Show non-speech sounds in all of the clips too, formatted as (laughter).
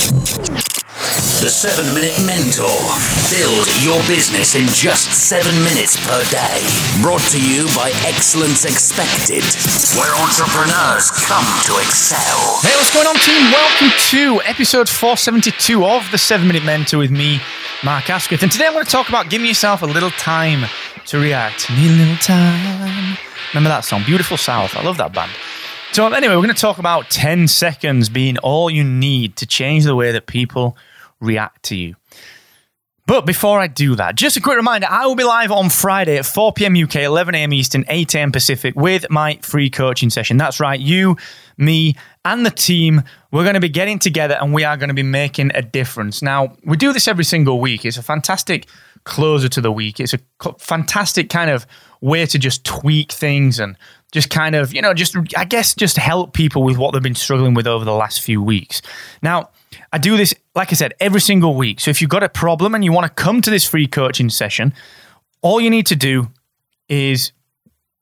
The 7 Minute Mentor. Build your business in just 7 minutes per day. Brought to you by Excellence Expected, where entrepreneurs come to excel. Hey, what's going on, team? Welcome to episode 472 of the 7 Minute Mentor with me, Mark Asquith. And today I'm going to talk about giving yourself a little time to react. Need a little time. Remember that song? Beautiful South. I love that band. So, anyway, we're going to talk about 10 seconds being all you need to change the way that people react to you. But before I do that, just a quick reminder I will be live on Friday at 4 p.m. UK, 11 a.m. Eastern, 8 a.m. Pacific with my free coaching session. That's right, you, me, and the team, we're going to be getting together and we are going to be making a difference. Now, we do this every single week. It's a fantastic closer to the week. It's a fantastic kind of way to just tweak things and just kind of, you know, just, I guess, just help people with what they've been struggling with over the last few weeks. Now, I do this, like I said, every single week. So if you've got a problem and you want to come to this free coaching session, all you need to do is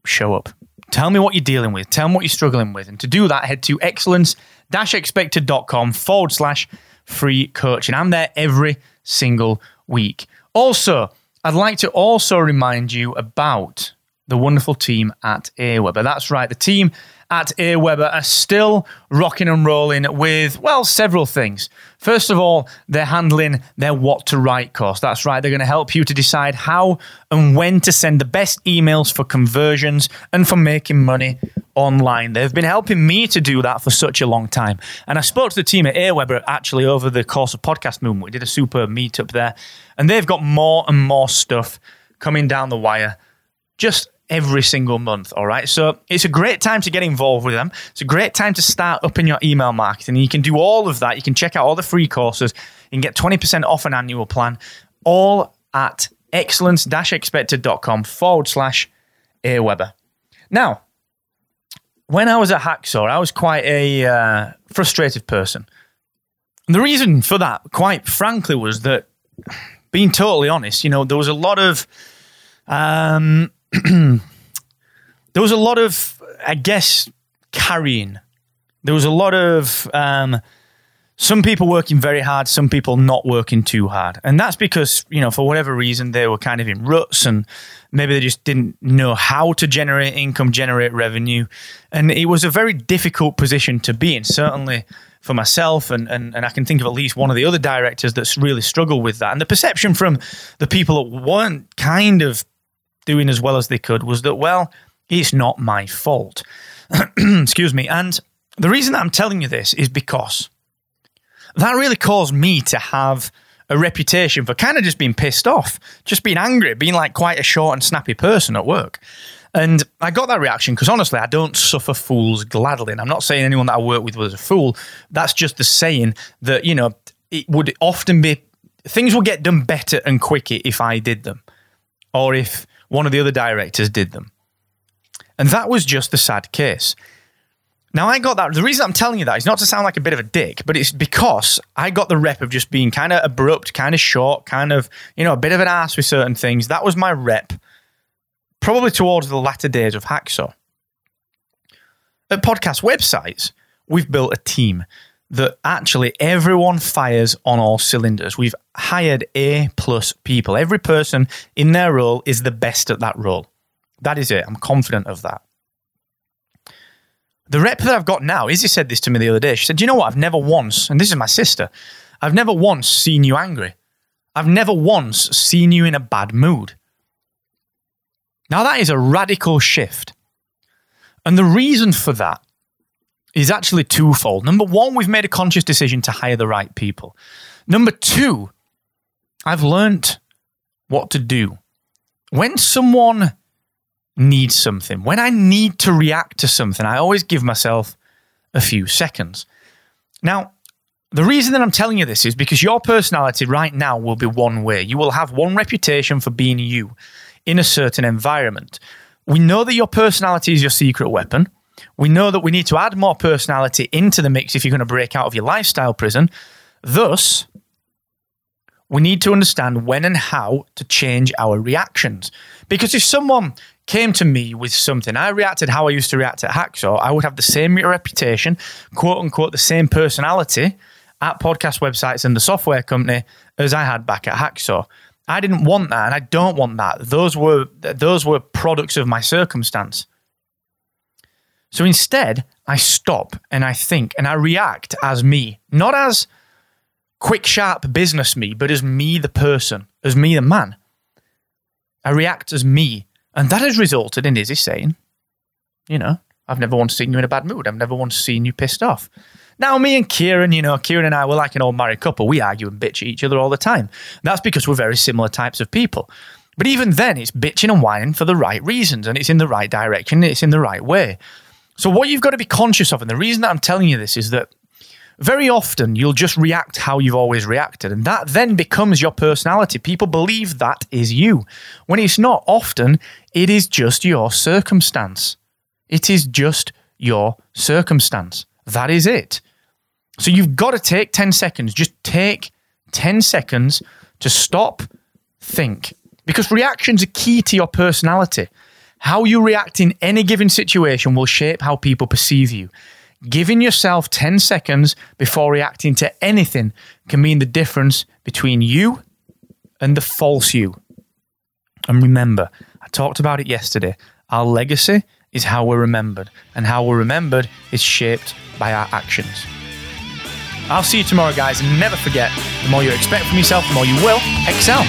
show up. Tell me what you're dealing with. Tell me what you're struggling with. And to do that, head to excellence expected.com forward slash free coaching. I'm there every single week. Also, I'd like to also remind you about the wonderful team at Aweber. That's right, the team at Aweber are still rocking and rolling with, well, several things. First of all, they're handling their what to write course. That's right, they're going to help you to decide how and when to send the best emails for conversions and for making money online. They've been helping me to do that for such a long time. And I spoke to the team at Aweber actually over the course of Podcast Movement. We did a super meetup there, and they've got more and more stuff coming down the wire. Just every single month. All right. So it's a great time to get involved with them. It's a great time to start up in your email marketing. You can do all of that. You can check out all the free courses. You can get 20% off an annual plan, all at excellence expected.com forward slash Aweber. Now, when I was at Hacksaw, I was quite a uh, frustrated person. And the reason for that, quite frankly, was that being totally honest, you know, there was a lot of um, (clears throat) there was a lot of, I guess, carrying. There was a lot of um, some people working very hard, some people not working too hard. And that's because, you know, for whatever reason, they were kind of in ruts and maybe they just didn't know how to generate income, generate revenue. And it was a very difficult position to be in, certainly for myself. And, and, and I can think of at least one of the other directors that's really struggled with that. And the perception from the people that weren't kind of doing as well as they could was that, well, it's not my fault. (clears throat) Excuse me. And the reason I'm telling you this is because that really caused me to have a reputation for kind of just being pissed off, just being angry, being like quite a short and snappy person at work. And I got that reaction because honestly, I don't suffer fools gladly. And I'm not saying anyone that I work with was a fool. That's just the saying that, you know, it would often be things will get done better and quicker if I did them. Or if one of the other directors did them. And that was just the sad case. Now, I got that. The reason I'm telling you that is not to sound like a bit of a dick, but it's because I got the rep of just being kind of abrupt, kind of short, kind of, you know, a bit of an ass with certain things. That was my rep, probably towards the latter days of Hacksaw. At podcast websites, we've built a team that actually everyone fires on all cylinders. We've hired A plus people. Every person in their role is the best at that role. That is it. I'm confident of that. The rep that I've got now, Izzy said this to me the other day. She said, you know what? I've never once, and this is my sister, I've never once seen you angry. I've never once seen you in a bad mood. Now, that is a radical shift. And the reason for that is actually twofold. Number one, we've made a conscious decision to hire the right people. Number two, I've learned what to do. When someone needs something, when I need to react to something, I always give myself a few seconds. Now, the reason that I'm telling you this is because your personality right now will be one way. You will have one reputation for being you in a certain environment. We know that your personality is your secret weapon. We know that we need to add more personality into the mix if you're going to break out of your lifestyle prison. Thus, we need to understand when and how to change our reactions. Because if someone came to me with something, I reacted how I used to react at Hacksaw, I would have the same reputation, quote unquote, the same personality, at podcast websites and the software company as I had back at Hacksaw. I didn't want that, and I don't want that. Those were those were products of my circumstance. So instead, I stop and I think and I react as me, not as quick, sharp business me, but as me, the person, as me, the man. I react as me. And that has resulted in Izzy saying, you know, I've never once seen you in a bad mood. I've never once seen you pissed off. Now, me and Kieran, you know, Kieran and I, we're like an old married couple. We argue and bitch at each other all the time. That's because we're very similar types of people. But even then, it's bitching and whining for the right reasons and it's in the right direction, it's in the right way. So, what you've got to be conscious of, and the reason that I'm telling you this is that very often you'll just react how you've always reacted, and that then becomes your personality. People believe that is you, when it's not. Often, it is just your circumstance. It is just your circumstance. That is it. So you've got to take 10 seconds. Just take 10 seconds to stop, think. Because reactions are key to your personality. How you react in any given situation will shape how people perceive you. Giving yourself 10 seconds before reacting to anything can mean the difference between you and the false you. And remember, I talked about it yesterday. Our legacy is how we're remembered, and how we're remembered is shaped by our actions. I'll see you tomorrow, guys, and never forget the more you expect from yourself, the more you will excel.